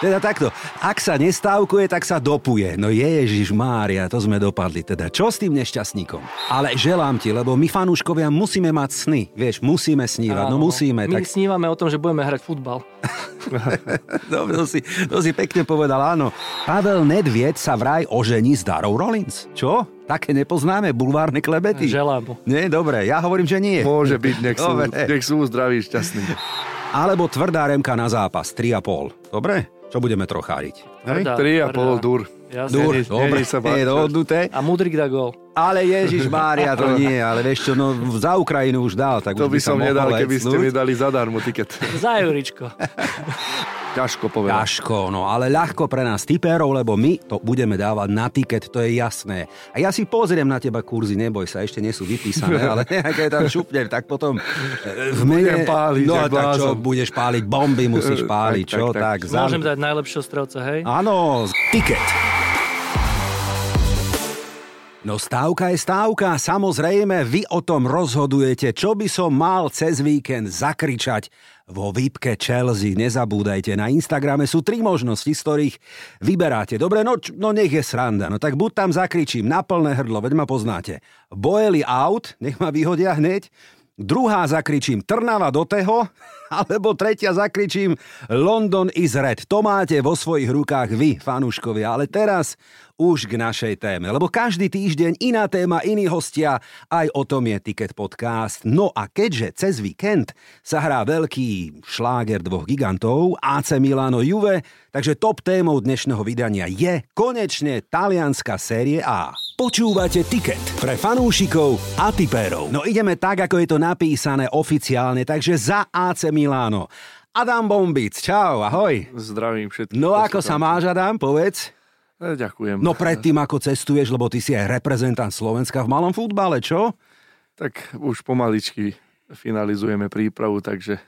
Teda takto, ak sa nestávkuje, tak sa dopuje. No Ježiš Mária, to sme dopadli. Teda čo s tým nešťastníkom? Ale želám ti, lebo my fanúškovia musíme mať sny. Vieš, musíme snívať, no musíme. My tak... snívame o tom, že budeme hrať futbal. Dobre, to si, to si pekne povedal, áno. Pavel Nedvied sa vraj ožení s Darou Rollins. Čo? Také nepoznáme, bulvárne klebety. Želám. Nie, dobre, ja hovorím, že nie. Môže byť, nech sú, nech sú zdraví, šťastní. Alebo tvrdá remka na zápas, 3,5. Dobre? Čo budeme trocháriť? Hej? Tvrdá, 3,5 tvrdá. dur. Jasne. Dur, dobre, je dohodnuté. A Mudrik dá gól. Ale Ježiš Mária, to nie, ale vieš čo, no za Ukrajinu už dal, tak To už by som nedal, keby ste mi dali zadarmo tiket. Za Juričko. Ťažko povedať. Ťažko, no ale ľahko pre nás typérov, lebo my to budeme dávať na tiket, to je jasné. A ja si pozriem na teba kurzy, neboj sa, ešte nie sú vypísané, ale nejaké tam šupne, tak potom e, v Budem páliť, No tak čo, blázon. budeš páliť bomby, musíš páliť, Tak, čo? tak, Tak, tak. Môžem dať najlepšieho strelca, hej? Áno, tiket. No stávka je stávka, samozrejme vy o tom rozhodujete, čo by som mal cez víkend zakričať vo výpke Chelsea. Nezabúdajte, na Instagrame sú tri možnosti, z ktorých vyberáte. Dobre, no, no nech je sranda, no tak buď tam zakričím na plné hrdlo, veď ma poznáte. Boeli out, nech ma vyhodia hneď. Druhá zakričím Trnava do teho, alebo tretia zakričím London is red. To máte vo svojich rukách vy, fanúškovia. Ale teraz už k našej téme, lebo každý týždeň iná téma, iní hostia, aj o tom je Ticket Podcast. No a keďže cez víkend sa hrá veľký šláger dvoch gigantov, AC Milano Juve, takže top témou dnešného vydania je konečne talianská série A. Počúvate Ticket pre fanúšikov a tipérov. No ideme tak, ako je to napísané oficiálne, takže za AC Milano. Adam Bombic, čau, ahoj. Zdravím všetkých. No ako sa máš, Adam, povedz? E, Ďakujem. No predtým, ako cestuješ, lebo ty si aj reprezentant Slovenska v malom futbale, čo? Tak už pomaličky finalizujeme prípravu, takže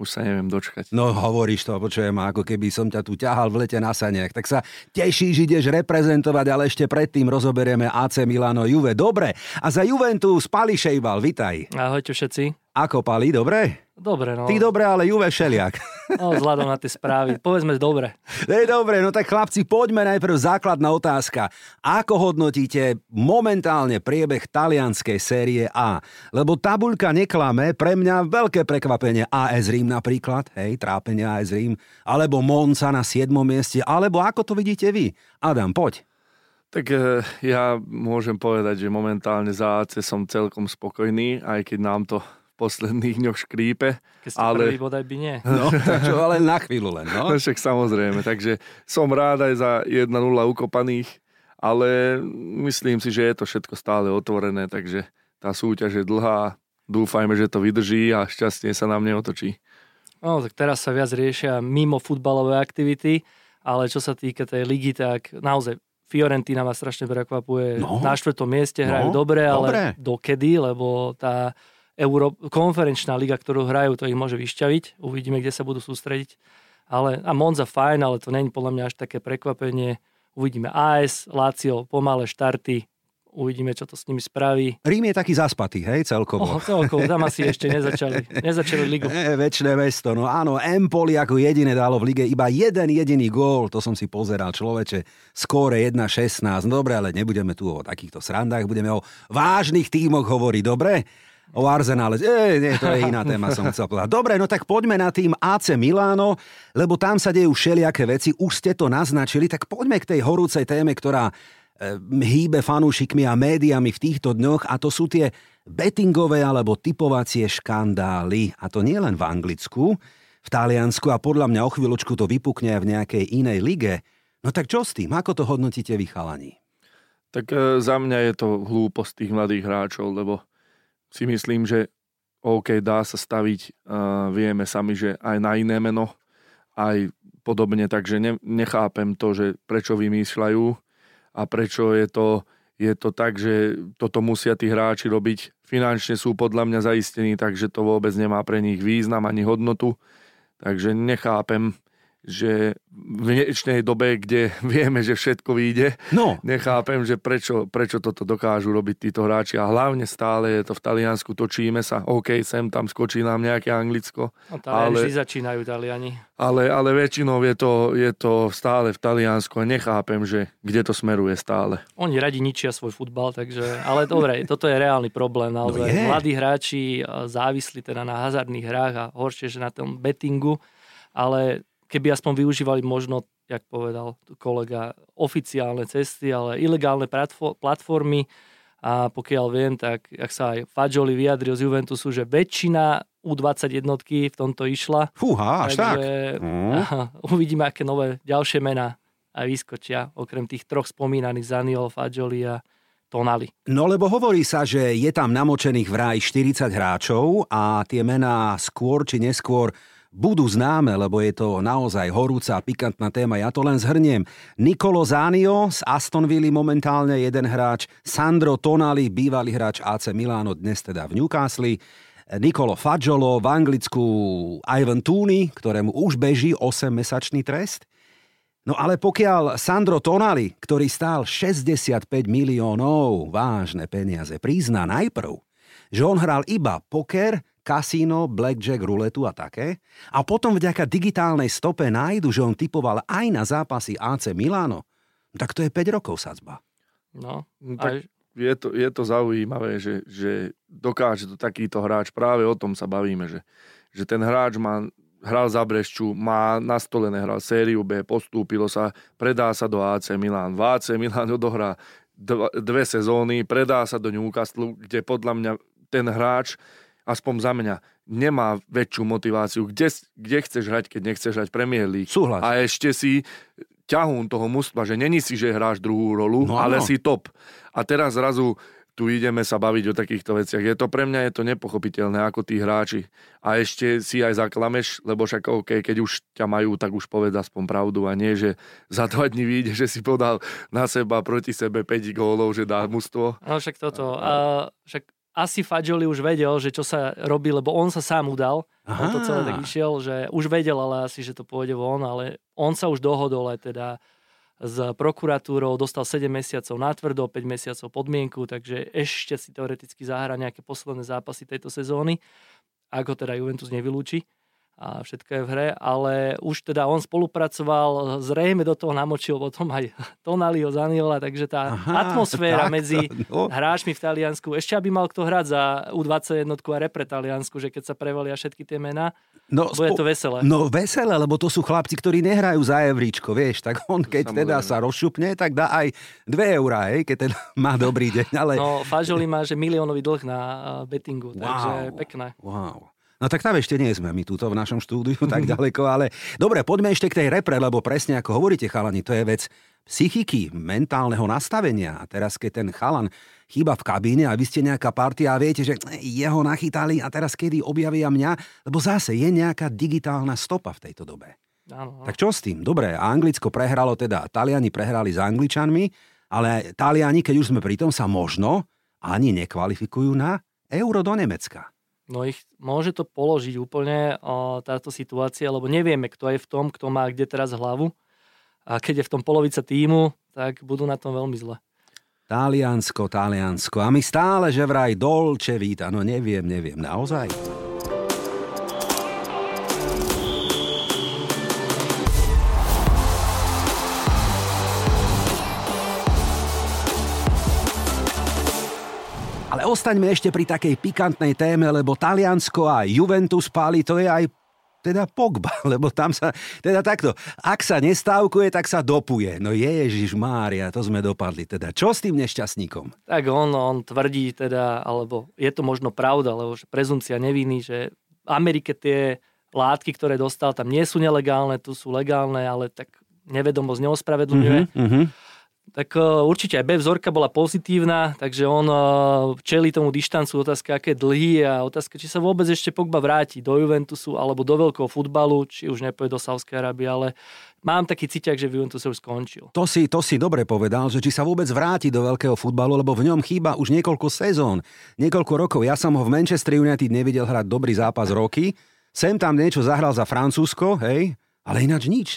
už sa neviem dočkať. No hovoríš to, počujem, ako keby som ťa tu ťahal v lete na saniach. Tak sa tešíš, ideš reprezentovať, ale ešte predtým rozoberieme AC Milano Juve. Dobre, a za Juventus Pali Šejbal, vitaj. Ahojte všetci. Ako Pali, dobre? Dobre, no. Ty dobre, ale Juve všeliak. no vzhľadom na tie správy. Povedzme dobre. Hej, dobre, no tak chlapci, poďme najprv základná otázka. Ako hodnotíte momentálne priebeh talianskej série A? Lebo tabuľka neklame, pre mňa veľké prekvapenie AS Rím napríklad, hej, trápenie AS Rím, alebo Monza na 7. mieste, alebo ako to vidíte vy? Adam, poď. Tak e, ja môžem povedať, že momentálne za AC som celkom spokojný, aj keď nám to posledných dňoch škrípe. Keď ste Ale- prvý bodaj by nie. No, tak čo, ale na chvíľu len, no. No však samozrejme, takže som rád aj za 1-0 ukopaných, ale myslím si, že je to všetko stále otvorené, takže tá súťaž je dlhá, dúfajme, že to vydrží a šťastne sa nám neotočí. No, tak teraz sa viac riešia mimo futbalové aktivity, ale čo sa týka tej ligy, tak naozaj Fiorentina ma strašne prekvapuje. No. Na štvrtom mieste hrajú No, dobre, ale dobre. dokedy, lebo tá Euro, konferenčná liga, ktorú hrajú, to ich môže vyšťaviť. Uvidíme, kde sa budú sústrediť. Ale, a Monza fajn, ale to není podľa mňa až také prekvapenie. Uvidíme AS, Lazio, pomalé štarty. Uvidíme, čo to s nimi spraví. Rím je taký zaspatý, hej, celkovo. Oh, celkovo, tam asi ešte nezačali. Nezačali ligu. E, väčšie mesto, no áno, Empoli ako jediné dalo v lige iba jeden jediný gól, to som si pozeral človeče, skóre 1-16, no dobre, ale nebudeme tu o takýchto srandách, budeme o vážnych tímoch hovoriť, dobre? O Arsenále, e, nie, to je iná téma, som chcel povedať. Dobre, no tak poďme na tým AC Milano, lebo tam sa dejú všelijaké veci, už ste to naznačili, tak poďme k tej horúcej téme, ktorá e, hýbe fanúšikmi a médiami v týchto dňoch a to sú tie bettingové alebo typovacie škandály. A to nie len v Anglicku, v Taliansku a podľa mňa o chvíľočku to vypukne aj v nejakej inej lige. No tak čo s tým? Ako to hodnotíte vy chalani? Tak e, za mňa je to hlúposť tých mladých hráčov, lebo si myslím, že OK, dá sa staviť, uh, vieme sami, že aj na iné meno, aj podobne, takže ne, nechápem to, že prečo vymýšľajú a prečo je to, je to tak, že toto musia tí hráči robiť. Finančne sú podľa mňa zaistení, takže to vôbec nemá pre nich význam ani hodnotu. Takže nechápem, že v dnešnej dobe, kde vieme, že všetko vyjde, No, nechápem, že prečo, prečo toto dokážu robiť títo hráči a hlavne stále je to v Taliansku, točíme sa, OK, sem tam skočí nám nejaké Anglicko, No, Ale- vždy začínajú Taliani. ale, ale väčšinou je to, je to stále v Taliansku a nechápem, že kde to smeruje stále. Oni radi ničia svoj futbal, takže... Ale dobre, toto je reálny problém. Naozaj. je. Mladí hráči e, závislí teda na hazardných hrách a horšie, že na tom bettingu. Ale keby aspoň využívali možno, jak povedal kolega, oficiálne cesty, ale ilegálne platfo- platformy. A pokiaľ viem, tak ak sa aj Fadžoli vyjadril z Juventusu, že väčšina U20 jednotky v tomto išla. fúha, až tak. Mm. aha, uvidíme, aké nové ďalšie mená aj vyskočia, okrem tých troch spomínaných Zaniol, Fadžoli a Tonali. No lebo hovorí sa, že je tam namočených vraj 40 hráčov a tie mená skôr či neskôr budú známe, lebo je to naozaj horúca a pikantná téma. Ja to len zhrniem. Nicolo Zanio z Aston Villa momentálne jeden hráč, Sandro Tonali, bývalý hráč AC Milano, dnes teda v Newcastle, Nicolo Fagiolo, v Anglicku Ivan Tooney, ktorému už beží 8-mesačný trest. No ale pokiaľ Sandro Tonali, ktorý stál 65 miliónov, vážne peniaze, prizná najprv, že on hral iba poker, kasíno, blackjack, ruletu a také, a potom vďaka digitálnej stope nájdu, že on typoval aj na zápasy AC Milano, tak to je 5 rokov sadzba. No, Tak- a, Je to, je to zaujímavé, že, že dokáže to takýto hráč, práve o tom sa bavíme, že, že ten hráč má, hral za Brešču, má nastolené, hral sériu B, postúpilo sa, predá sa do AC Milan. V AC Milan odohrá dva, dve sezóny, predá sa do Newcastle, kde podľa mňa ten hráč, aspoň za mňa, nemá väčšiu motiváciu. Kde, kde chceš hrať, keď nechceš hrať Premier League? Súhlas. A ešte si ťahún toho mužstva, že není si, že hráš druhú rolu, No no, ale áno. si top. A teraz zrazu tu ideme sa baviť o takýchto veciach. Je to pre mňa je to nepochopiteľné, ako tí hráči. A ešte si aj zaklameš, lebo však OK, keď už ťa majú, tak už povedz aspoň pravdu a nie, že za dva dní vyjde, že si podal na seba proti sebe 5 gólov, že dá mužstvo. no však toto. A, však asi Fadžoli už vedel, že čo sa robí, lebo on sa sám udal. On to celé tak išiel, že už vedel ale asi, že to pôjde von, ale on sa už dohodol aj teda s prokuratúrou, dostal 7 mesiacov na tvrdo, 5 mesiacov podmienku, takže ešte si teoreticky zahra nejaké posledné zápasy tejto sezóny, ak ho teda Juventus nevylúči a všetko je v hre, ale už teda on spolupracoval, zrejme do toho namočil potom aj Tonaliho Zaniola, takže tá Aha, atmosféra takto, medzi no. hráčmi v Taliansku, ešte aby mal kto hrať za U21 a repre Taliansku, že keď sa prevalia všetky tie mená, No, bude spo- to veselé. No veselé, lebo to sú chlapci, ktorí nehrajú za evríčko, vieš, tak on keď Samozrejme. teda sa rozšupne, tak dá aj 2 eurá, hej, keď teda má dobrý deň, ale... No, Fajoli má, že miliónový dlh na uh, bettingu, takže Wow. pekné. Wow. No tak tam ešte nie sme my túto v našom štúdiu tak ďaleko, ale dobre, poďme ešte k tej repre, lebo presne ako hovoríte chalani, to je vec psychiky, mentálneho nastavenia. A teraz keď ten chalan chýba v kabíne a vy ste nejaká partia a viete, že jeho nachytali a teraz kedy objavia mňa, lebo zase je nejaká digitálna stopa v tejto dobe. Áno, Tak čo s tým? Dobre, Anglicko prehralo teda, Taliani prehrali s Angličanmi, ale Taliani, keď už sme pri tom, sa možno ani nekvalifikujú na euro do Nemecka. No ich môže to položiť úplne o, táto situácia, lebo nevieme, kto je v tom, kto má kde teraz hlavu. A keď je v tom polovica týmu, tak budú na tom veľmi zle. Taliansko, Taliansko. A my stále, že vraj Dolce Vita. No neviem, neviem. Naozaj? Ale ostaňme ešte pri takej pikantnej téme, lebo Taliansko a Juventus páli, to je aj teda Pogba, lebo tam sa, teda takto, ak sa nestávkuje, tak sa dopuje. No Ježiš Mária, to sme dopadli. Teda čo s tým nešťastníkom? Tak on, on tvrdí teda, alebo je to možno pravda, lebo že prezumcia neviny, že v Amerike tie látky, ktoré dostal, tam nie sú nelegálne, tu sú legálne, ale tak nevedomosť neospravedlňuje. uh-huh. Tak uh, určite aj B vzorka bola pozitívna, takže on uh, čeli tomu dištancu, otázka, aké dlhy a otázka, či sa vôbec ešte Pogba vráti do Juventusu alebo do veľkého futbalu, či už nepôjde do Sávskej Arábie, ale mám taký cíťak, že v Juventuse už skončil. To si, to si dobre povedal, že či sa vôbec vráti do veľkého futbalu, lebo v ňom chýba už niekoľko sezón, niekoľko rokov. Ja som ho v Manchester United nevidel hrať dobrý zápas roky. Sem tam niečo zahral za Francúzsko, hej, Ale ináč nič.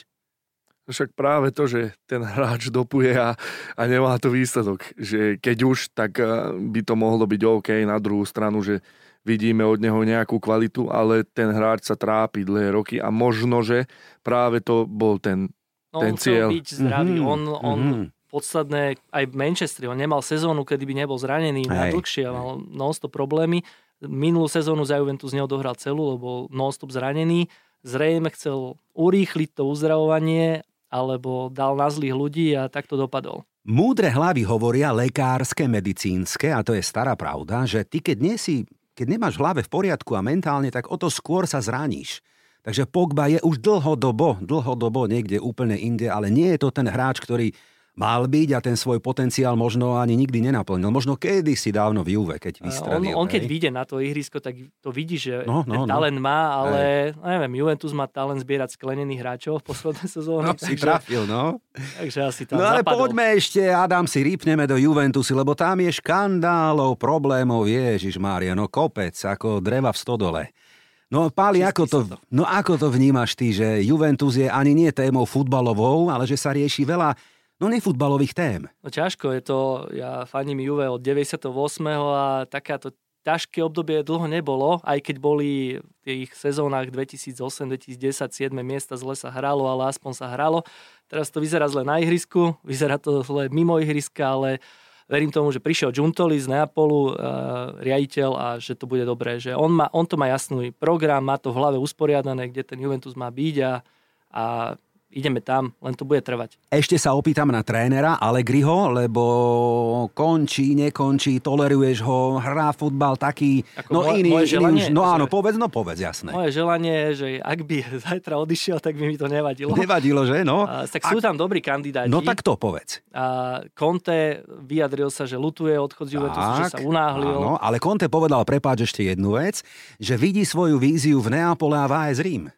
Však práve to, že ten hráč dopuje a, a nemá to výsledok. Že keď už, tak eh, by to mohlo byť OK na druhú stranu, že vidíme od neho nejakú kvalitu, ale ten hráč sa trápi dlhé roky a možno, že práve to bol ten, no, ten on cieľ. byť zdravý. Mhm, On, on mhm. podstatné aj v Manchestri, on nemal sezónu, kedy by nebol zranený na dlhšie, mal non-stop problémy. Minulú sezónu za Juventus neodohral celú, lebo non-stop zranený. Zrejme chcel urýchliť to uzdravovanie, alebo dal na zlých ľudí a tak to dopadol. Múdre hlavy hovoria lekárske, medicínske, a to je stará pravda, že ty keď nie si, keď nemáš v hlave v poriadku a mentálne, tak o to skôr sa zraníš. Takže Pogba je už dlhodobo, dlhodobo niekde úplne inde, ale nie je to ten hráč, ktorý mal byť a ten svoj potenciál možno ani nikdy nenaplnil. Možno kedy si dávno v Juve, keď On, vystrelil. on keď hej. vyjde na to ihrisko, tak to vidí, že No, no, no, ten no. talent má, ale no, neviem, Juventus má talent zbierať sklenených hráčov v poslednej No, sezóne. si takže, trafil, no. takže asi tam No ale zapadol. poďme ešte, Adam, si rýpneme do Juventusy, lebo tam je škandálov, problémov, Ježiš Mária, no kopec, ako dreva v stodole. No Páli, ako to. no ako to vnímaš ty, že Juventus je ani nie témou futbalovou, ale že sa rieši veľa no nefutbalových tém. No ťažko je to, ja faním Juve od 98. a takáto ťažké obdobie dlho nebolo, aj keď boli v tých sezónach 2008, 2010, 7 miesta zle sa hralo, ale aspoň sa hralo. Teraz to vyzerá zle na ihrisku, vyzerá to zle mimo ihriska, ale verím tomu, že prišiel Giuntoli z Neapolu, uh, riaditeľ a že to bude dobré. Že on, má, on to má jasný program, má to v hlave usporiadané, kde ten Juventus má byť a, a ideme tam, len to bude trvať. Ešte sa opýtam na trénera Allegriho, lebo končí, nekončí, toleruješ ho, hrá futbal taký, Ako no moje- iný, moje iný želanie, už, no áno, povedz, no povedz, jasné. Moje želanie je, že ak by zajtra odišiel, tak by mi to nevadilo. Nevadilo, že? No, A, tak sú tam dobrí kandidáti. no tak to povedz. A Conte vyjadril sa, že lutuje odchod z Juventusu, že sa unáhlil. Áno, ale Conte povedal, prepáč ešte jednu vec, že vidí svoju víziu v Neapole a v AS Rím.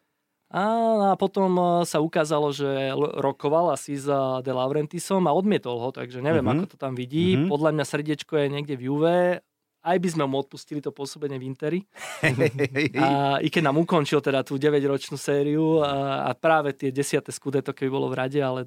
A, a potom e, sa ukázalo, že rokoval asi e, De Laurentisom a odmietol ho, takže neviem, Mhm. ako to tam vidí. Mhm. Podľa mňa srdiečko je niekde v Juve. Aj by sme mu odpustili to pôsobenie v Interi. A i keď nám ukončil teda tú 9-ročnú sériu a, a práve tie desiate skudeto, keby bolo v rade, ale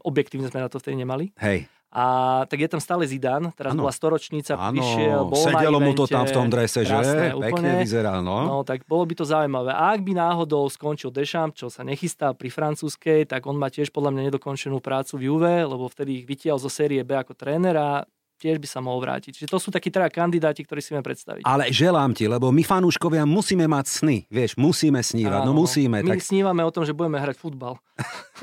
objektívne sme na to vtedy nemali. Hej, A tak je tam stále Zidane, teraz Áno. bola storočnica, áno, prišiel, bol sedelo mu to tam v tom drese, že? krásne, Pekne úplne. vyzeral, no. No, tak bolo by to zaujímavé. A ak by náhodou skončil Deschamps, čo sa nechystá pri francúzskej, tak on má tiež podľa mňa nedokončenú prácu v Juve, lebo vtedy ich vytiaľ zo série B ako tréner a tiež by sa mohol vrátiť. Čiže to sú takí teda kandidáti, ktorí si vieme predstaviť. Ale želám ti, lebo my fanúškovia musíme mať sny, vieš, musíme snívať, no Áno, musíme. My Tak, snívame o tom, že budeme hrať futbal.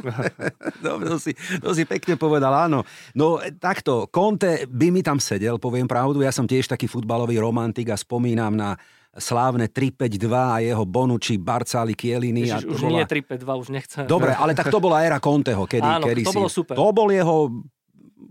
no, to, si, to si pekne povedal, áno. No e, takto, Conte by mi tam sedel, poviem pravdu, ja som tiež taký futbalový romantik a spomínam na slávne 3-5-2 a jeho Bonucci, Barcali, Kieliny. a Ježiš, to už bola... nie 3-5-2, už nechcem. Dobre, ale tak to bola éra Conteho, kedy, Áno, kedy to si... bolo super. To bol jeho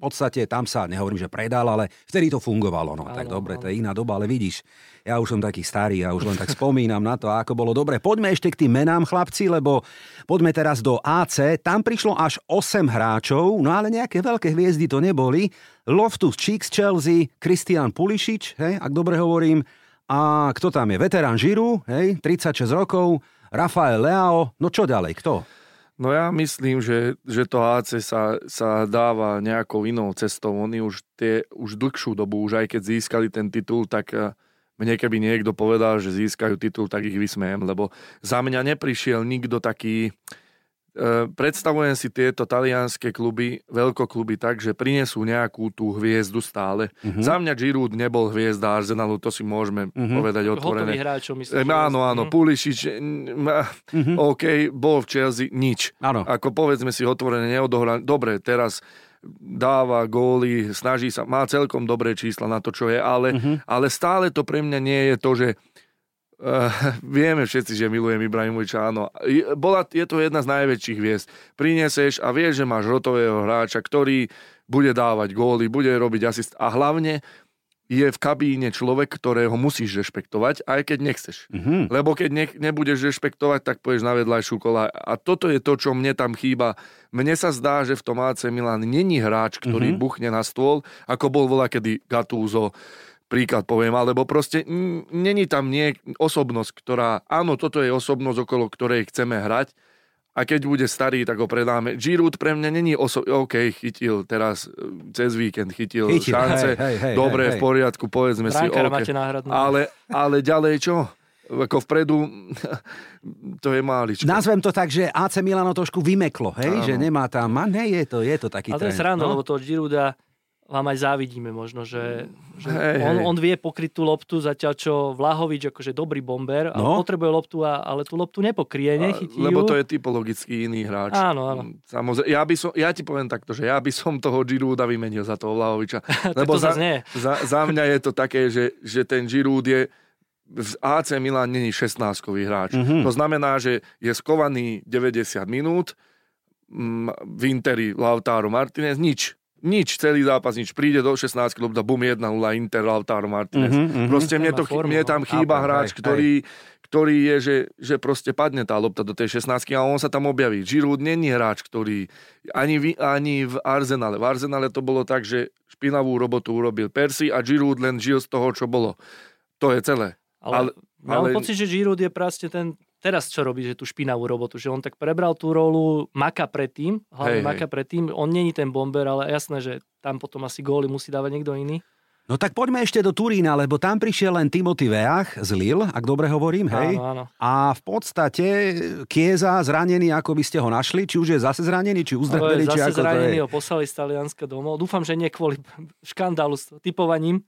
podstate tam sa, nehovorím, že predal, ale vtedy to fungovalo. No tak Áno, dobre, áno. to je iná doba, ale vidíš, ja už som taký starý, ja už len tak spomínam na to, ako bolo dobre. Poďme ešte k tým menám, chlapci, lebo poďme teraz do AC. Tam prišlo až 8 hráčov, no ale nejaké veľké hviezdy to neboli. Loftus Cheeks Chelsea, Christian Pulišič, hej, ak dobre hovorím. A kto tam je? Veterán Žiru, hej, 36 rokov. Rafael Leao, no čo ďalej, kto? No ja myslím, že, že to AC sa, sa dáva nejakou inou cestou. Oni už, tie, už dlhšiu dobu, už aj keď získali ten titul, tak eh, mne keby niekto povedal, že získajú titul, tak ich vysmejem, lebo za mňa neprišiel nikto taký... eh, Predstavujem si tieto talianské kluby, veľkokluby tak, že prinesú nejakú tú hviezdu stále. Mhm. Za mňa Giroud nebol hviezda Arsenalu, to si môžeme Mhm. povedať Hotových otvorené. hráčov, myslím. E, že- áno, áno. Pulišič, mm, Mhm. OK, bol v Chelsea, nič. Áno. Ako povedzme si otvorene, neodohral. Dobre, teraz dáva góly, snaží sa, má celkom dobré čísla na to, čo je, ale, Mhm. ale stále to pre mňa nie je to, že Uh, vieme všetci, že milujem Ibrahimoviča, áno. Je- Bola, je to jedna z najväčších hviezd. Prinieseš a vieš, že máš rotového hráča, ktorý bude dávať góly, bude robiť asist a hlavne je v kabíne človek, ktorého musíš rešpektovať, aj keď nechceš. Mhm. Lebo keď ne, nebudeš rešpektovať, tak pôjdeš na vedľajšiu kola. A toto je to, čo mne tam chýba. Mne sa zdá, že v tom AC Milan není hráč, ktorý Mhm. buchne na stôl, ako bol voľa kedy Gatúzo, príklad poviem, alebo proste není tam nie osobnosť, ktorá, áno, toto je osobnosť, okolo ktorej chceme hrať, a keď bude starý, tak ho predáme. Giroud pre mňa není oso... OK, chytil teraz e, cez víkend, chytil, chytil šance. Hej, hej, hej, Dobre, hej, v poriadku, povedzme si. Bránkara OK. máte. Ale, ale ďalej čo? Ako vpredu, to je máličko. Nazvem to tak, že AC Milano trošku vymeklo, hej? Áno. Že nemá tam, a ne, je to, je to taký Ale to je sranda, no? lebo toho Girouda vám aj závidíme možno, že, že Hej, on, hej. on vie pokryť tú loptu, zatiaľ čo Vlahovič akože dobrý bomber, No. ale potrebuje loptu, a, ale tú loptu nepokrie, nechytí Lebo ju. to je typologicky iný hráč. Áno, áno. Samozrejme, ja, by som, ja ti poviem takto, že ja by som toho Girouda vymenil za toho Vlahoviča. to za, nie. za, za mňa je to také, že, že ten Giroud je v AC Milan není 16-kový hráč. Mhm. To znamená, že je skovaný 90 minút, mm, v Interi Lautaro Martinez, nič. Nič, celý zápas, nič. Príde do 16 klub, da bum 1-0 Inter Lautaro Martinez. Mhm, mhm. Proste mne, to, formu, mne tam no. chýba Chápem, hráč, hej, ktorý, ktorý je, že, že proste padne tá lopta do tej 16 a on sa tam objaví. Giroud není hráč, ktorý ani v, ani v Arsenale. V Arsenale to bolo tak, že špinavú robotu urobil Percy a Giroud len žil z toho, čo bolo. To je celé. Ale, ale- mám ale- pocit, že Giroud je proste ten, teraz čo robí, že tú špinavú robotu, že on tak prebral tú rolu Maka predtým, hlavne Hej, hej. Maka predtým, on není ten bomber, ale jasné, že tam potom asi góly musí dávať niekto iný. No tak poďme ešte do Turína, lebo tam prišiel len Timothy Veach z Lille, ak dobre hovorím, hej? Áno, áno. A v podstate Kieza zranený, ako by ste ho našli, či už je zase zranený, či Ale uzdrbený, či ako zase to zranený je. ho poslali z Talianska domov. Dúfam, že nie kvôli škandálu s typovaním,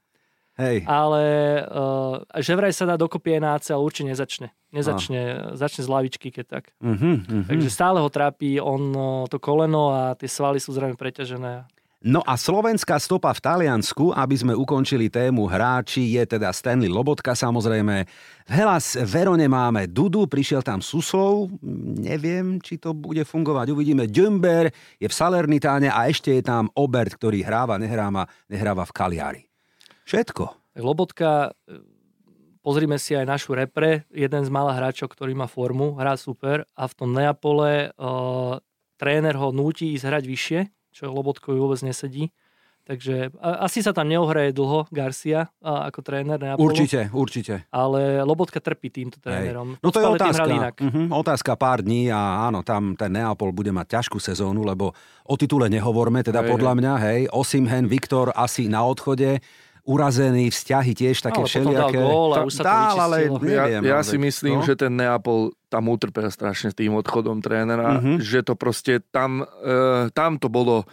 Hej. ale uh, že vraj sa dá dokopy aj na AC, ale určite nezačne. Nezačne, začne z lavičky, keď tak. Uh-huh, uh-huh. Takže stále ho trápi on uh, to koleno a tie svaly sú zrejme preťažené. No a slovenská stopa v Taliansku, aby sme ukončili tému hráči, je teda Stanley Lobotka samozrejme. V Hellas Verone máme Dudu, prišiel tam Susov, neviem, či to bude fungovať. Uvidíme. Dümber je v Salernitáne a ešte je tam Obert, ktorý hráva, nehráva, nehráva v Kaliari. Všetko. Tak Lobotka, e, pozrime si aj našu repre, jeden z mála hráčov, ktorý má formu, hrá super a v tom Neapole uh, tréner ho núti ísť hrať vyššie, čo Lobotkovi vôbec nesedí. Takže a, asi sa tam neohraje dlho Garcia a, ako tréner Neapolu. Určite, určite. Ale Lobotka trpí týmto trénerom. No to je otázka. Inak. Uh-huh, otázka pár dní a áno, tam ten Neapol bude mať ťažkú sezónu, lebo o titule nehovorme, teda Hej, podľa mňa, hej, Osimhen, Viktor asi na odchode, urazený, vzťahy tiež také Ale potom dal všelijaké. gól a už sa to dal, ale. Ja, neviem. ja ale si myslím, no. že ten Neapol tam utrpel strašne tým odchodom trénera, Mhm. že to proste tam, e, tam to bolo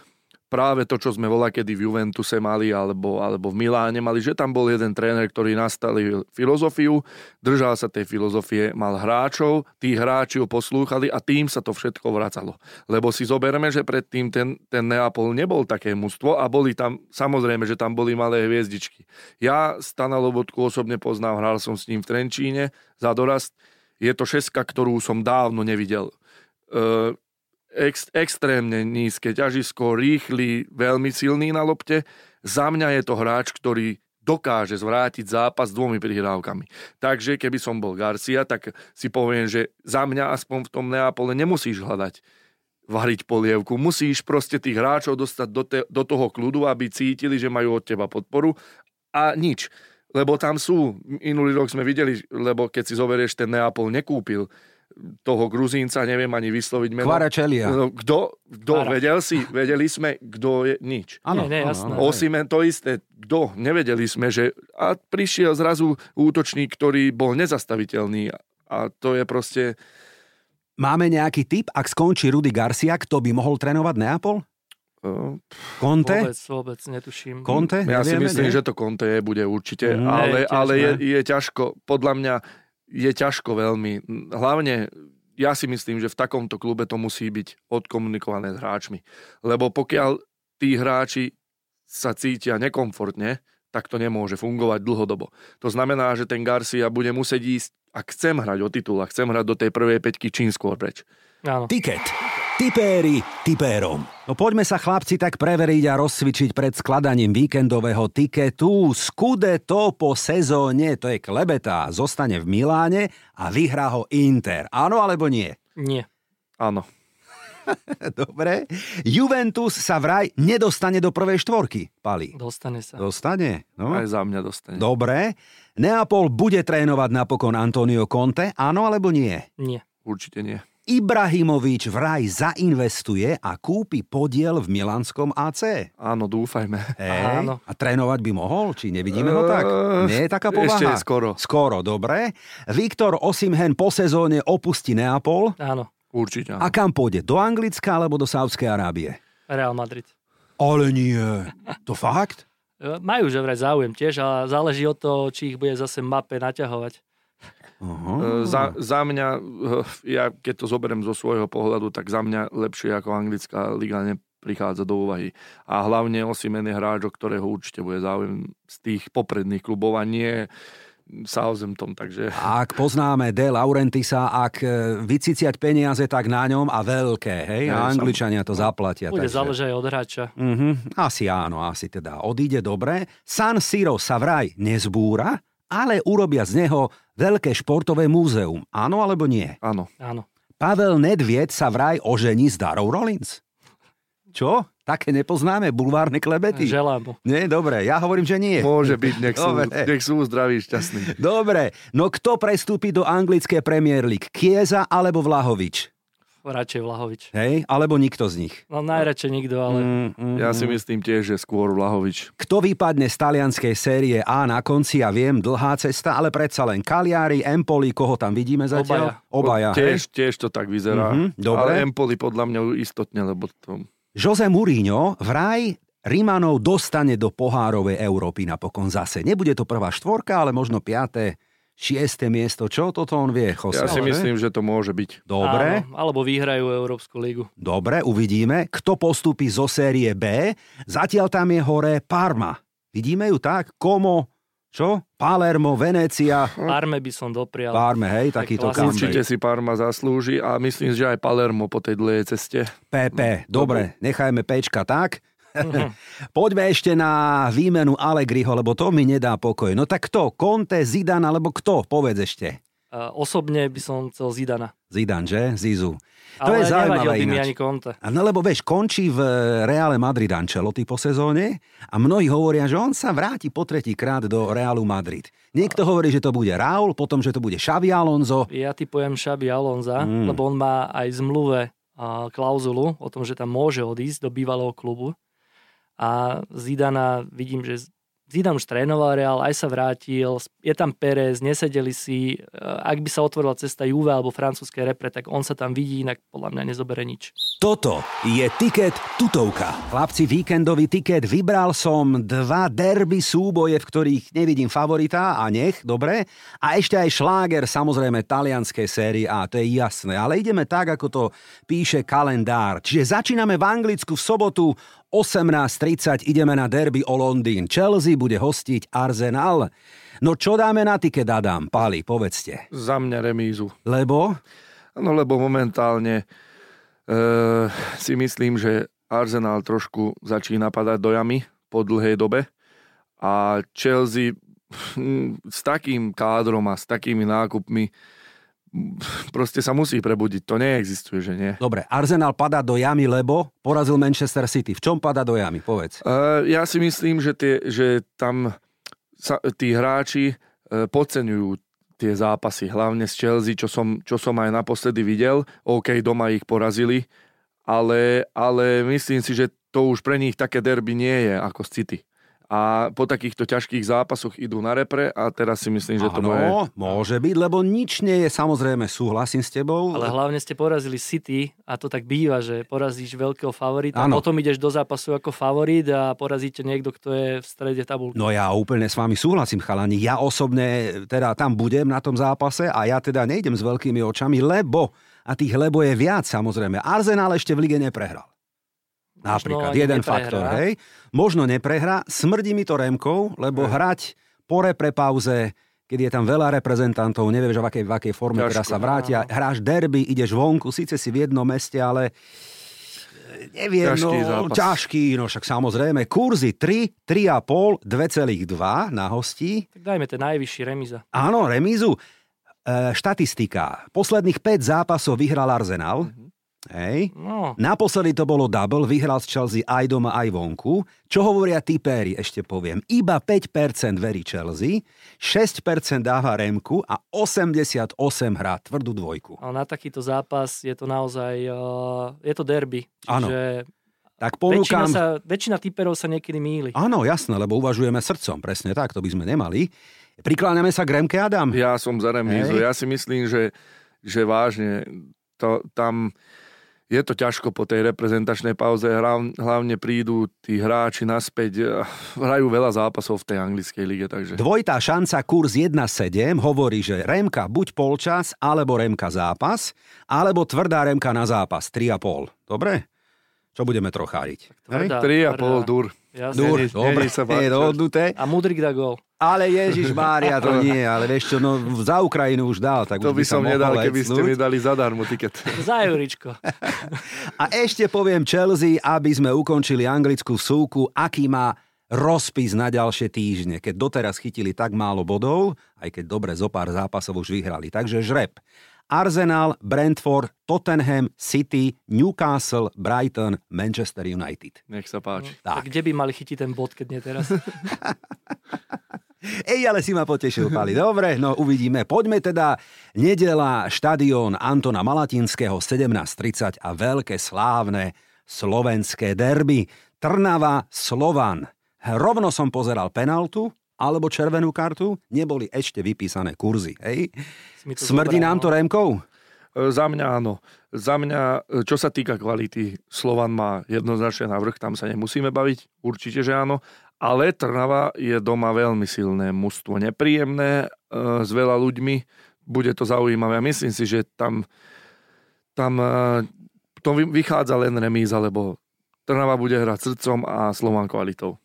práve to, čo sme volá kedy v Juventuse mali alebo, alebo v Miláne mali, že tam bol jeden tréner, ktorý nastavil filozofiu, držal sa tej filozofie, mal hráčov, tí hráči ho poslúchali a tým sa to všetko vracalo. Lebo si zoberme, že predtým ten, ten Neapol nebol také mužstvo a boli tam, samozrejme, že tam boli malé hviezdičky. Ja Stana Lobotku osobne poznám, hral som s ním v Trenčíne za dorast. Je to šeska, ktorú som dávno nevidel. E, ex, extrémne nízke ťažisko, rýchly, veľmi silný na lopte. Za mňa je to hráč, ktorý dokáže zvrátiť zápas dvomi prihrávkami. Takže keby som bol Garcia, tak si poviem, že za mňa aspoň v tom Neapole nemusíš hľadať variť polievku. Musíš proste tých hráčov dostať do, te, do toho kľudu, aby cítili, že majú od teba podporu a nič. Lebo tam sú, minulý rok sme videli, lebo keď si zoberieš, ten Neapol nekúpil toho Gruzínca, neviem ani vysloviť meno. Kvarečelia. No, Kto? Kto? Kvara. Vedel si? Vedeli sme, kto je? Nič. Áno, jasné. Osimen to isté. Kto? Nevedeli sme, že... A prišiel zrazu útočník, ktorý bol nezastaviteľný. A to je proste... Máme nejaký tip, ak skončí Rudy Garcia, kto by mohol trénovať Neapol? Uh, Conte? Vôbec, vôbec netuším. Conte? ja si Nevieme, myslím, nie? že to Conte je, bude určite, Mhm. ale, tiež ale je, ne. je ťažko, podľa mňa je ťažko veľmi. Hlavne ja si myslím, že v takomto klube to musí byť odkomunikované s hráčmi. Lebo pokiaľ tí hráči sa cítia nekomfortne, tak to nemôže fungovať dlhodobo. To znamená, že ten Garcia bude musieť ísť, ak chcem hrať o titul, ak chcem hrať do tej prvej peťky, čím skôr preč. Áno. Tiket. Tipéri tipérom. No poďme sa chlapci tak preveriť a rozcvičiť pred skladaním víkendového tiketu. Scudetto po sezóne, to je klebetá, zostane v Miláne a vyhrá ho Inter. Áno alebo nie? Nie. Áno. Dobre. Juventus sa vraj nedostane do prvej štvorky, Pali. Dostane sa. Dostane? No. Aj za mňa dostane. Dobre. Neapol bude trénovať napokon Antonio Conte, áno alebo nie? Nie. Určite nie. Ibrahimovič vraj zainvestuje a kúpi podiel v milanskom AC. Áno, dúfajme. Hej, Áno. a trénovať by mohol? Či nevidíme ho tak? Nie je taká povaha? ešte je skoro. Skoro, dobre. Viktor Osimhen po sezóne opustí Neapol. Áno, Určite. A kam pôjde? Do Anglicka alebo do Saudskej Arábie? Real Madrid. Ale nie. To fakt? Majú že vraj záujem tiež, ale záleží od toho, či ich bude zase mape naťahovať. E, Za, za mňa, ja keď to zoberiem zo svojho pohľadu, tak za mňa lepšie ako anglická liga neprichádza do úvahy. A hlavne Osimen je hráč, o ktorého určite bude záujem z tých popredných klubov a nie Southampton, takže... Ak poznáme De Laurentisa, ak e, vyciciať peniaze, tak na ňom a veľké, hej? A Hej, Angličania to zaplatia. Bude takže- záležať aj od hráča. Mhm, asi áno, asi teda. Odíde dobre. San Siro sa vraj nezbúra, ale urobia z neho veľké športové múzeum. Áno alebo nie? Áno. Áno. Pavel Nedvied sa vraj ožení s Darou Rollins. Čo? Také nepoznáme bulvárne klebety? Želám. Nie, dobre, ja hovorím, že nie. Môže byť, nech sú, Dobre. nech sú zdraví, šťastní. Dobre, no kto prestúpi do anglické Premier League? Kieza alebo Vlahovič? Radšej Vlahovič. Hej? Alebo nikto z nich? No najradšej nikto, ale Mm, mm, Ja si mm. myslím tiež, že skôr Vlahovič. Kto vypadne z talianskej série A na konci, ja viem, dlhá cesta, ale predsa len Cagliari, Empoli, koho tam vidíme zatiaľ? Obaja. Tiež, tiež to tak vyzerá. Mhm, dobre. Ale Empoli podľa mňa istotne, lebo to... Jose Mourinho vraj Rimanov dostane do pohárovej Európy napokon zase. Nebude to prvá štvorka, ale možno piaté, šiesté miesto. Čo toto on vie, Jose? Ja si myslím, že to môže byť. Dobre, áno, alebo vyhrajú Európsku ligu. dobre, uvidíme. Kto postúpi zo série B? Zatiaľ tam je hore Parma. Vidíme ju tak? Komo? Čo? Palermo, Venécia, Parme by som doprial. Parme, hej, takýto comeback. Určite si Parma zaslúži a myslím, že aj Palermo po tej dlhej ceste. PP, dobre, nechajme Pčka tak. Poďme ešte na výmenu Allegriho, lebo to mi nedá pokoj. No tak kto? Conte, Zidane alebo kto? Povedz ešte. A osobne by som chcel Zidana. Zidane, že? Zizu. To Ale je zaujímavé by mi ani Conte. A No lebo vieš, končí v Reále Madrid Ancelotti po sezóne a mnohí hovoria, že on sa vráti po tretí krát do Reálu Madrid. Niekto hovorí, že to bude Raul, potom, že to bude Xavi Alonso. Ja typujem Šabi Alonza, Mm. lebo on má aj v zmluve a, klauzulu o tom, že tam môže odísť do bývalého klubu. A Zidana vidím, že Zidane už trénoval Real, aj sa vrátil, je tam Perez, nesedeli si. E, Ak by sa otvorila cesta Juve alebo francúzske repre, tak on sa tam vidí, inak podľa mňa nezobere nič. Toto je tiket tutovka. Chlapci, víkendový tiket. Vybral som dva derby súboje, v ktorých nevidím favorita a nech, dobre. A ešte aj šláger, samozrejme, talianskej série A, to je jasné. Ale ideme tak, ako to píše kalendár. Čiže začíname v Anglicku v sobotu 18.30 ideme na derby o Londýn. Chelsea bude hostiť Arsenal. No čo dáme na tiket, Adam? Pali, povedzte. Za mňa remízu. Lebo? No lebo momentálne e, si myslím, že Arsenal trošku začína padať do jamy po dlhej dobe a Chelsea hm, s takým kádrom a s takými nákupmi proste sa musí prebudiť. To neexistuje, že nie. Dobre, Arsenal padá do jamy, lebo porazil Manchester City. V čom padá do jamy? Povedz. Uh, ja si myslím, že, tie, že tam sa, tí hráči uh, podceňujú tie zápasy, hlavne z Chelsea, čo som, čo som aj naposledy videl. OK, doma ich porazili, ale, ale myslím si, že to už pre nich také derby nie je ako z City. A po takýchto ťažkých zápasoch idú na repre a teraz si myslím, že to bude... Áno, môže byť, lebo nič nie je, samozrejme, súhlasím s tebou. Ale hlavne ste porazili City a to tak býva, že porazíš veľkého favorita, Áno. potom ideš do zápasu ako favorit a porazíte niekto, kto je v strede tabulky. No ja úplne s vami súhlasím, chalani. Ja osobne teda tam budem na tom zápase a ja teda nejdem s veľkými očami, lebo, a tých lebo je viac samozrejme, Arsenal ešte v lige neprehral. Napríklad, jeden neprehrá. faktor, hej. Možno neprehra, smrdí mi to Remkou, lebo hrať po repre pauze, keď je tam veľa reprezentantov, nevieš, v akej, v akej forme Ťažko. teraz sa vrátia, hráš derby, ideš vonku, síce si v jednom meste, ale e, neviem, Ťažký no, zápas. ťažký, no však samozrejme, kurzy 3, 3,5, 2,2 na hostí. Tak dajme ten najvyšší remiza. Áno, remízu. E, štatistika. Posledných 5 zápasov vyhral Arsenal. Hej. No, Naposledy to bolo double, vyhral z Chelsea aj doma, aj vonku. Čo hovoria tipéri, ešte poviem. Iba 5% verí Chelsea, 6% dáva Remku a 88 hrá tvrdú dvojku. ale na takýto zápas je to naozaj, uh, je to derby. Áno. Tak väčšina, ponúkam... sa, väčšina typerov sa niekedy míli. Áno, jasné, lebo uvažujeme srdcom, presne tak, to by sme nemali. Prikláňame sa k Remke, Adam? Ja som za remízu. Ja si myslím, že, že vážne to, tam je to ťažko po tej reprezentačnej pauze. Hlavne, prídu tí hráči naspäť. Hrajú veľa zápasov v tej anglickej lige, takže... Dvojitá šanca, kurz 1,7 hovorí, že Remka buď polčas, alebo Remka zápas, alebo tvrdá Remka na zápas 3,5. Dobre? Čo budeme trocháriť? Tvrdá, 3,5 tvrdá. dur. Jasne. Dur, Není- dobre, není sa je dohodnuté. A Mudrik dá gól. Ale Ježiš Mária, to nie, ale vieš čo, no za Ukrajinu už dal, tak To by som nedal, keby ste mi dali zadarmo tiket. Za Juričko. A ešte poviem Chelsea, aby sme ukončili anglickú súku, aký má rozpis na ďalšie týždne, keď doteraz chytili tak málo bodov, aj keď dobre zo pár zápasov už vyhrali. Takže žreb. Arsenal, Brentford, Tottenham, City, Newcastle, Brighton, Manchester United. Nech sa páči. Tak. Tak. Kde by mali chytiť ten bod, keď nie teraz? Ej, ale si ma potešil, Pali. Dobre, no uvidíme. Poďme teda. Nedela, štadión Antona Malatinského 17.30 a veľké slávne slovenské derby. Trnava, Slovan. Rovno som pozeral penaltu alebo červenú kartu. Neboli ešte vypísané kurzy. Hej? Smrdí nám to no. Remkou? E, Za mňa áno. Za mňa, e, čo sa týka kvality, Slovan má jednoznačne navrh, tam sa nemusíme baviť, určite, že áno. Ale Trnava je doma veľmi silné mužstvo, nepríjemné, e, s veľa ľuďmi. Bude to zaujímavé. Myslím si, že tam, tam e, to vy- vychádza len remíza, lebo Trnava bude hrať srdcom a Slovan kvalitou.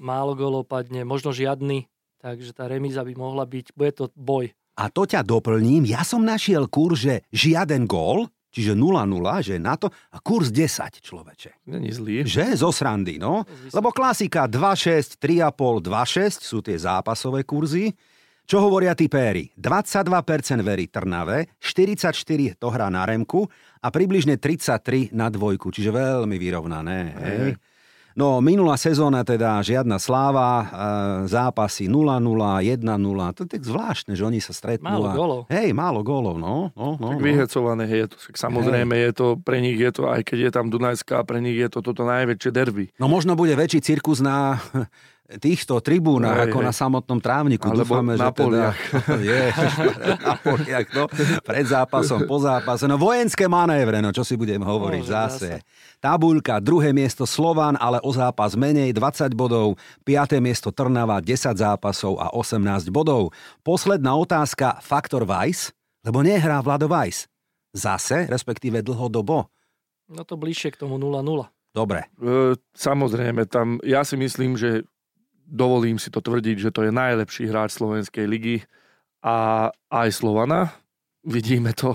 Málo gólov padne, možno žiadny. Takže tá remíza by mohla byť, bude to boj. A to ťa doplním. Ja som našiel kurz, že žiaden gól, čiže 0-0, že na to, a kurz 10, človeče. Není zlý. Že? Zo srandy, no. Lebo klasika 2,6, 3,5, 2,6 sú tie zápasové kurzy. Čo hovoria tipéri? 22% verí Trnave, 44 to hrá na Remku a približne 33 na dvojku, čiže veľmi vyrovnané. Hej. No, minulá sezóna teda žiadna sláva, e, zápasy 0-0, 1-0, to je tak zvláštne, že oni sa stretnú. Málo a... gólov. Hej, málo gólov, no. no, no, Tak no. vyhecované je to. Tak Samozrejme je to, pre nich je to, aj keď je tam Dunajská, pre nich je to toto najväčšie derby. No možno bude väčší cirkus na týchto tribúnach Hej, ako hej. na samotnom trávniku. Alebo Dúfame, na že teda... poliach. Ježiš, na poliach, no. Pred zápasom, po zápase. No vojenské manévre, no čo si budem hovoriť Bože, zase. zase. Tabuľka, druhé miesto Slovan, ale o zápas menej, 20 bodov. Piaté miesto Trnava, 10 zápasov a 18 bodov. Posledná otázka, faktor Weiss, lebo nehrá Vlado Weiss. Zase, respektíve dlhodobo. No to bližšie k tomu 0-0. Dobre, E, samozrejme, tam ja si myslím, že dovolím si to tvrdiť, že to je najlepší hráč Slovenskej ligy a aj Slovana. Vidíme to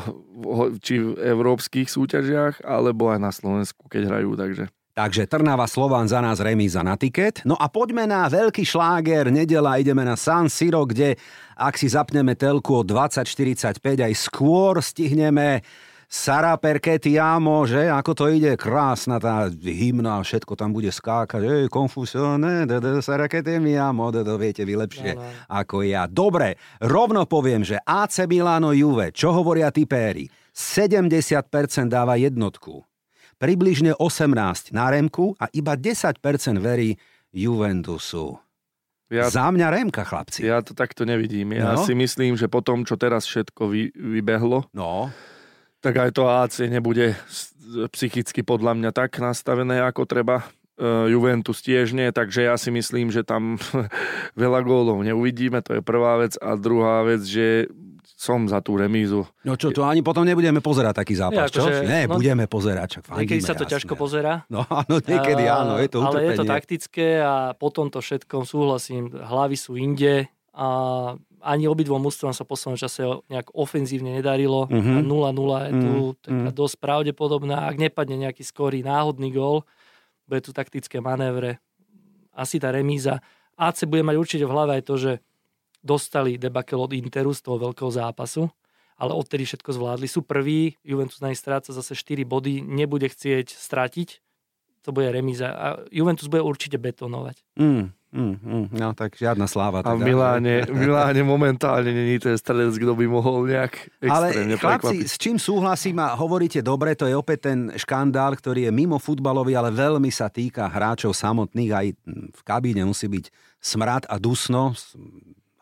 či v európskych súťažiach, alebo aj na Slovensku, keď hrajú, takže Takže Trnava Slován za nás remíza na tiket. No a poďme na veľký šláger. Nedela ideme na San Siro, kde ak si zapneme telku o 20.45 aj skôr stihneme Sara Perkety Amo, že? Ako to ide? Krásna tá hymna, všetko tam bude skákať. Ej, de, Sara Perkety mi amo, de, de, viete vy lepšie No, no. ako ja. Dobre, rovno poviem, že AC Milano Juve, čo hovoria tipéri? 70% dáva jednotku približne 18 na Remku a iba 10% verí Juventusu. ja, Za mňa Remka, chlapci. ja to takto nevidím. Ja No. si myslím, že po tom, čo teraz všetko vy, vybehlo, No, tak aj to AC nebude psychicky podľa mňa tak nastavené, ako treba. E, Juventus tiež nie, takže ja si myslím, že tam veľa gólov neuvidíme, to je prvá vec. A druhá vec, že som za tú remízu. no čo, to ani potom nebudeme pozerať taký zápas, Nie, čo? akože, Nie, no, budeme pozerať, čak fandíme, Niekedy sa to jasné. ťažko pozera. No áno, niekedy A- áno, je to Ale je to utrpenie. taktické a po tomto všetkom súhlasím. Hlavy sú inde a ani obidvom mústvom sa v poslednom čase nejak ofenzívne nedarilo. Mhm. A 0-0 je tu Mhm, taká mhm. dosť pravdepodobná. Ak nepadne nejaký skorý náhodný gól, bude tu taktické manévre. Asi tá remíza. AC bude mať určite v hlave aj to, že dostali debakel od Interu z toho veľkého zápasu ale odtedy všetko zvládli. Sú prví, Juventus na nich stráca zase 4 body, nebude chcieť stratiť, to bude remíza a Juventus bude určite betonovať. Mm, mm, mm, no tak žiadna sláva. A teda. v Miláne, v Miláne momentálne není ten strelec, kto by mohol nejak Ale chlapci, prekvapiť. s čím súhlasím a hovoríte dobre, to je opäť ten škandál, ktorý je mimo futbalový, ale veľmi sa týka hráčov samotných. Aj v kabíne musí byť smrad a dusno.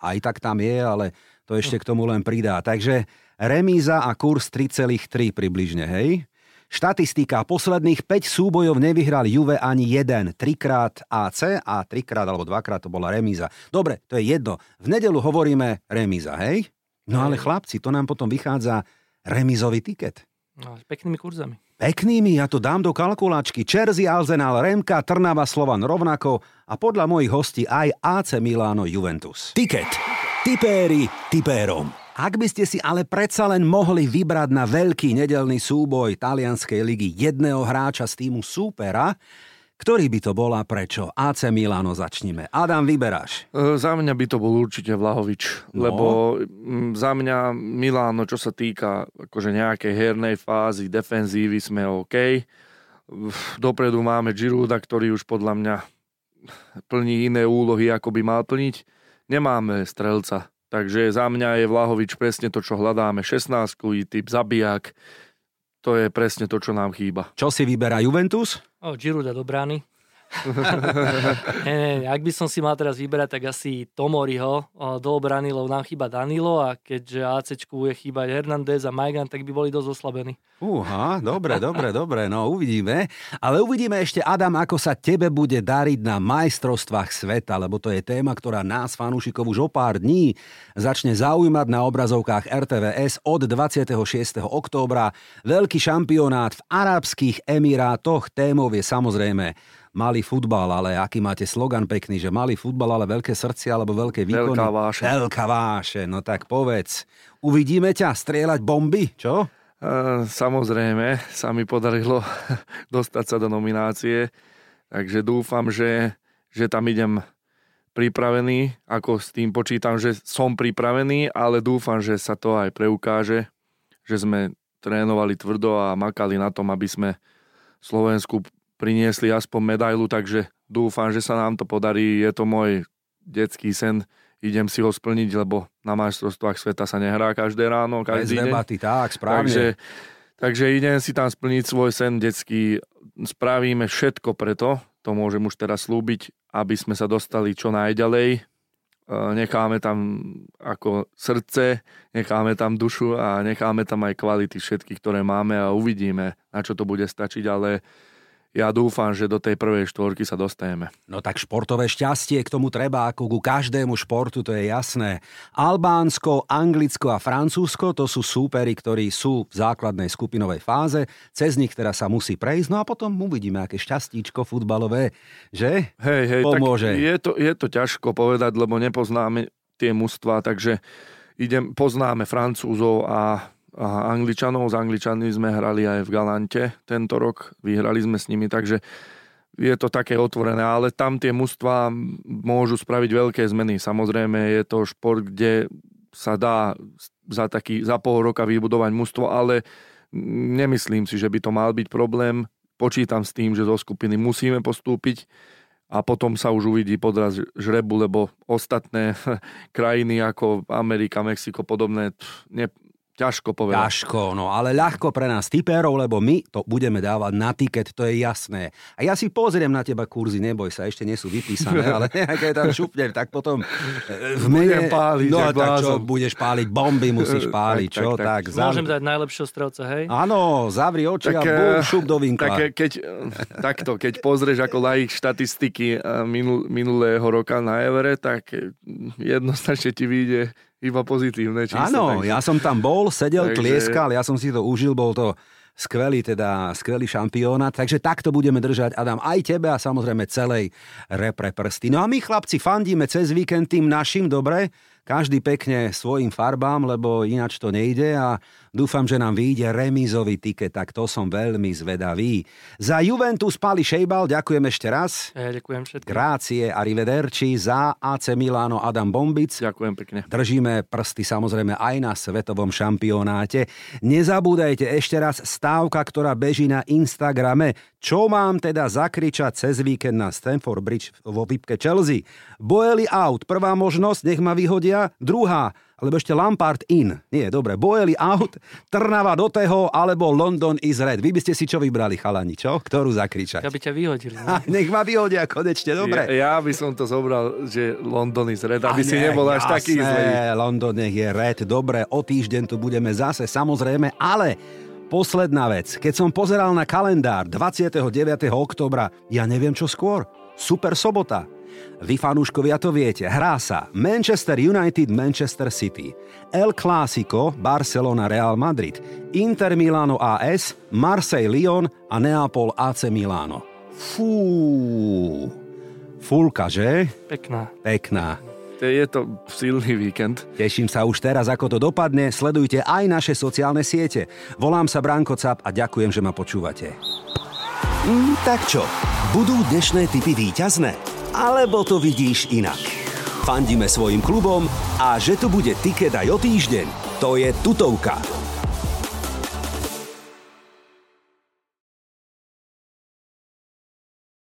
Aj tak tam je, ale to ešte k tomu len pridá. Takže remíza a kurz 3,3 približne, hej? Štatistika. Posledných 5 súbojov nevyhral Juve ani jeden. Trikrát AC a trikrát alebo dvakrát to bola remíza. Dobre, to je jedno. V nedelu hovoríme remíza, hej? No ale chlapci, to nám potom vychádza remízový tiket. No, s peknými kurzami. Peknými, ja to dám do kalkulačky. Čerzi, Arsenal, Remka, Trnava, Slovan rovnako a podľa mojich hostí aj AC Milano Juventus. Tiket. Tipéri tipérom. Ak by ste si ale predsa len mohli vybrať na veľký nedelný súboj talianskej ligy jedného hráča z týmu súpera, ktorý by to bol a prečo? AC Milano začnime. Adam, vyberáš. E, Za mňa by to bol určite Vlahovič, No. lebo za mňa Miláno, čo sa týka akože nejakej hernej fázy, defenzívy sme OK. Dopredu máme Giruda, ktorý už podľa mňa plní iné úlohy, ako by mal plniť. Nemáme strelca, takže za mňa je Vlahovič presne to, čo hľadáme. 16 typ zabijak, to je presne to, čo nám chýba. Čo si vyberá Juventus? O, Giruda do brány. nie, nie, ak by som si mal teraz vyberať, tak asi Tomoriho do obrany, lebo nám chýba Danilo a keďže ACčku bude chýbať Hernández a Majgan, tak by boli dosť oslabení. Uha, dobre, dobre, dobre, no uvidíme. Ale uvidíme ešte, Adam, ako sa tebe bude dariť na majstrovstvách sveta, lebo to je téma, ktorá nás, fanúšikov, už o pár dní začne zaujímať na obrazovkách RTVS od 26. októbra. Veľký šampionát v Arabských Emirátoch. Témov je samozrejme malý futbal, ale aký máte slogan pekný, že malý futbal, ale veľké srdce alebo veľké výkony. Veľká vášeň. Veľká vášeň, no tak povedz. Uvidíme ťa strieľať bomby, čo? E, Samozrejme, sa mi podarilo dostať sa do nominácie, takže dúfam, že, že tam idem pripravený, ako s tým počítam, že som pripravený, ale dúfam, že sa to aj preukáže, že sme trénovali tvrdo a makali na tom, aby sme Slovensku priniesli aspoň medailu, takže dúfam, že sa nám to podarí. Je to môj detský sen, idem si ho splniť, lebo na majstrovstvách sveta sa nehrá každé ráno, Bez každý deň. debaty, tak, správne. Takže, takže idem si tam splniť svoj sen detský. Spravíme všetko preto, to môžem už teraz slúbiť, aby sme sa dostali čo najďalej. E, Necháme tam ako srdce, necháme tam dušu a necháme tam aj kvality všetky, ktoré máme a uvidíme, na čo to bude stačiť, ale ja dúfam, že do tej prvej štvorky sa dostaneme. No tak športové šťastie k tomu treba ako ku každému športu, to je jasné. Albánsko, Anglicko a Francúzsko to sú súperi, ktorí sú v základnej skupinovej fáze. Cez nich teraz sa musí prejsť, no a potom uvidíme, aké šťastíčko futbalové, že? Hej, hej, Pomôže. tak je to, je to ťažko povedať, lebo nepoznáme tie mužstva, takže idem, poznáme Francúzov a, a Angličanov. S Angličanmi sme hrali aj v Galante tento rok, vyhrali sme s nimi, takže je to také otvorené, ale tam tie mužstva môžu spraviť veľké zmeny. Samozrejme je to šport, kde sa dá za, taký, za pol roka vybudovať mužstvo, ale nemyslím si, že by to mal byť problém. Počítam s tým, že zo skupiny musíme postúpiť a potom sa už uvidí podraz žrebu, lebo ostatné krajiny ako Amerika, Mexiko podobné, ne, ťažko povedať. Ťažko, no ale ľahko pre nás typérov, lebo my to budeme dávať na tiket, to je jasné. A ja si pozriem na teba kurzy, neboj sa, ešte nie sú vypísané, ale nejaké tam šupnem, tak potom e, v Budem páliť, No tak čo, budeš páliť, bomby musíš páliť, Tak, čo? tak, Tak, tak. zav- Môžem dať najlepšieho strelca, hej? Áno, zavri oči a Tak, bum, šup do vinkla. Tak keď, takto, keď pozrieš ako laik štatistiky minul, minulého roka na Evere, tak jednoznačne ti vyjde iba pozitívne číslo. Áno, takže- ja som tam bol, sedel, Takže- tlieskal, ja som si to užil, bol to skvelý, teda skvelý šampiónat, takže takto budeme držať, Adam, aj tebe a samozrejme celej repre prsty. No a my chlapci fandíme cez víkend tým našim, dobre, každý pekne svojim farbám, lebo ináč to nejde a dúfam, že nám vyjde remízový tiket, tak to som veľmi zvedavý. Za Juventus Pali Šejbal ďakujem ešte raz. Ja ďakujem všetkým. Grácie a Rivederci za AC Milano Adam Bombic. Ďakujem pekne. Držíme prsty samozrejme aj na svetovom šampionáte. Nezabúdajte ešte raz stávka, ktorá beží na Instagrame. Čo mám teda zakričať cez víkend na Stanford Bridge vo výpke Chelsea? Boeli out, prvá možnosť, nech ma vyhodia. Druhá, alebo ešte Lampard in. Nie, dobre, Boeli out, Trnava do teho, alebo London is red. Vy by ste si čo vybrali, chalani, čo? Ktorú zakričať? Ja by ťa vyhodili. Nech ma vyhodia konečne, dobre. Ja, ja by som to zobral, že London is red, aby si nebol až taký zlý. London nech je red, dobre, o týždeň tu budeme zase, samozrejme, ale posledná vec. Keď som pozeral na kalendár 29. oktobra, ja neviem čo skôr. Super sobota. Vy fanúškovia to viete, hrá sa Manchester United, Manchester City, El Clásico, Barcelona, Real Madrid, Inter Milano AS, Marseille Lyon a Neapol AC Milano. Fú, fulka, že? Pekná. Pekná. Je to silný víkend. Teším sa už teraz, ako to dopadne. Sledujte aj naše sociálne siete. Volám sa Branko Cap a ďakujem, že ma počúvate. Mm, tak čo, budú dnešné typy víťazné? Alebo to vidíš inak? Fandíme svojim klubom a že tu bude tiket aj o týždeň, to je tutovka.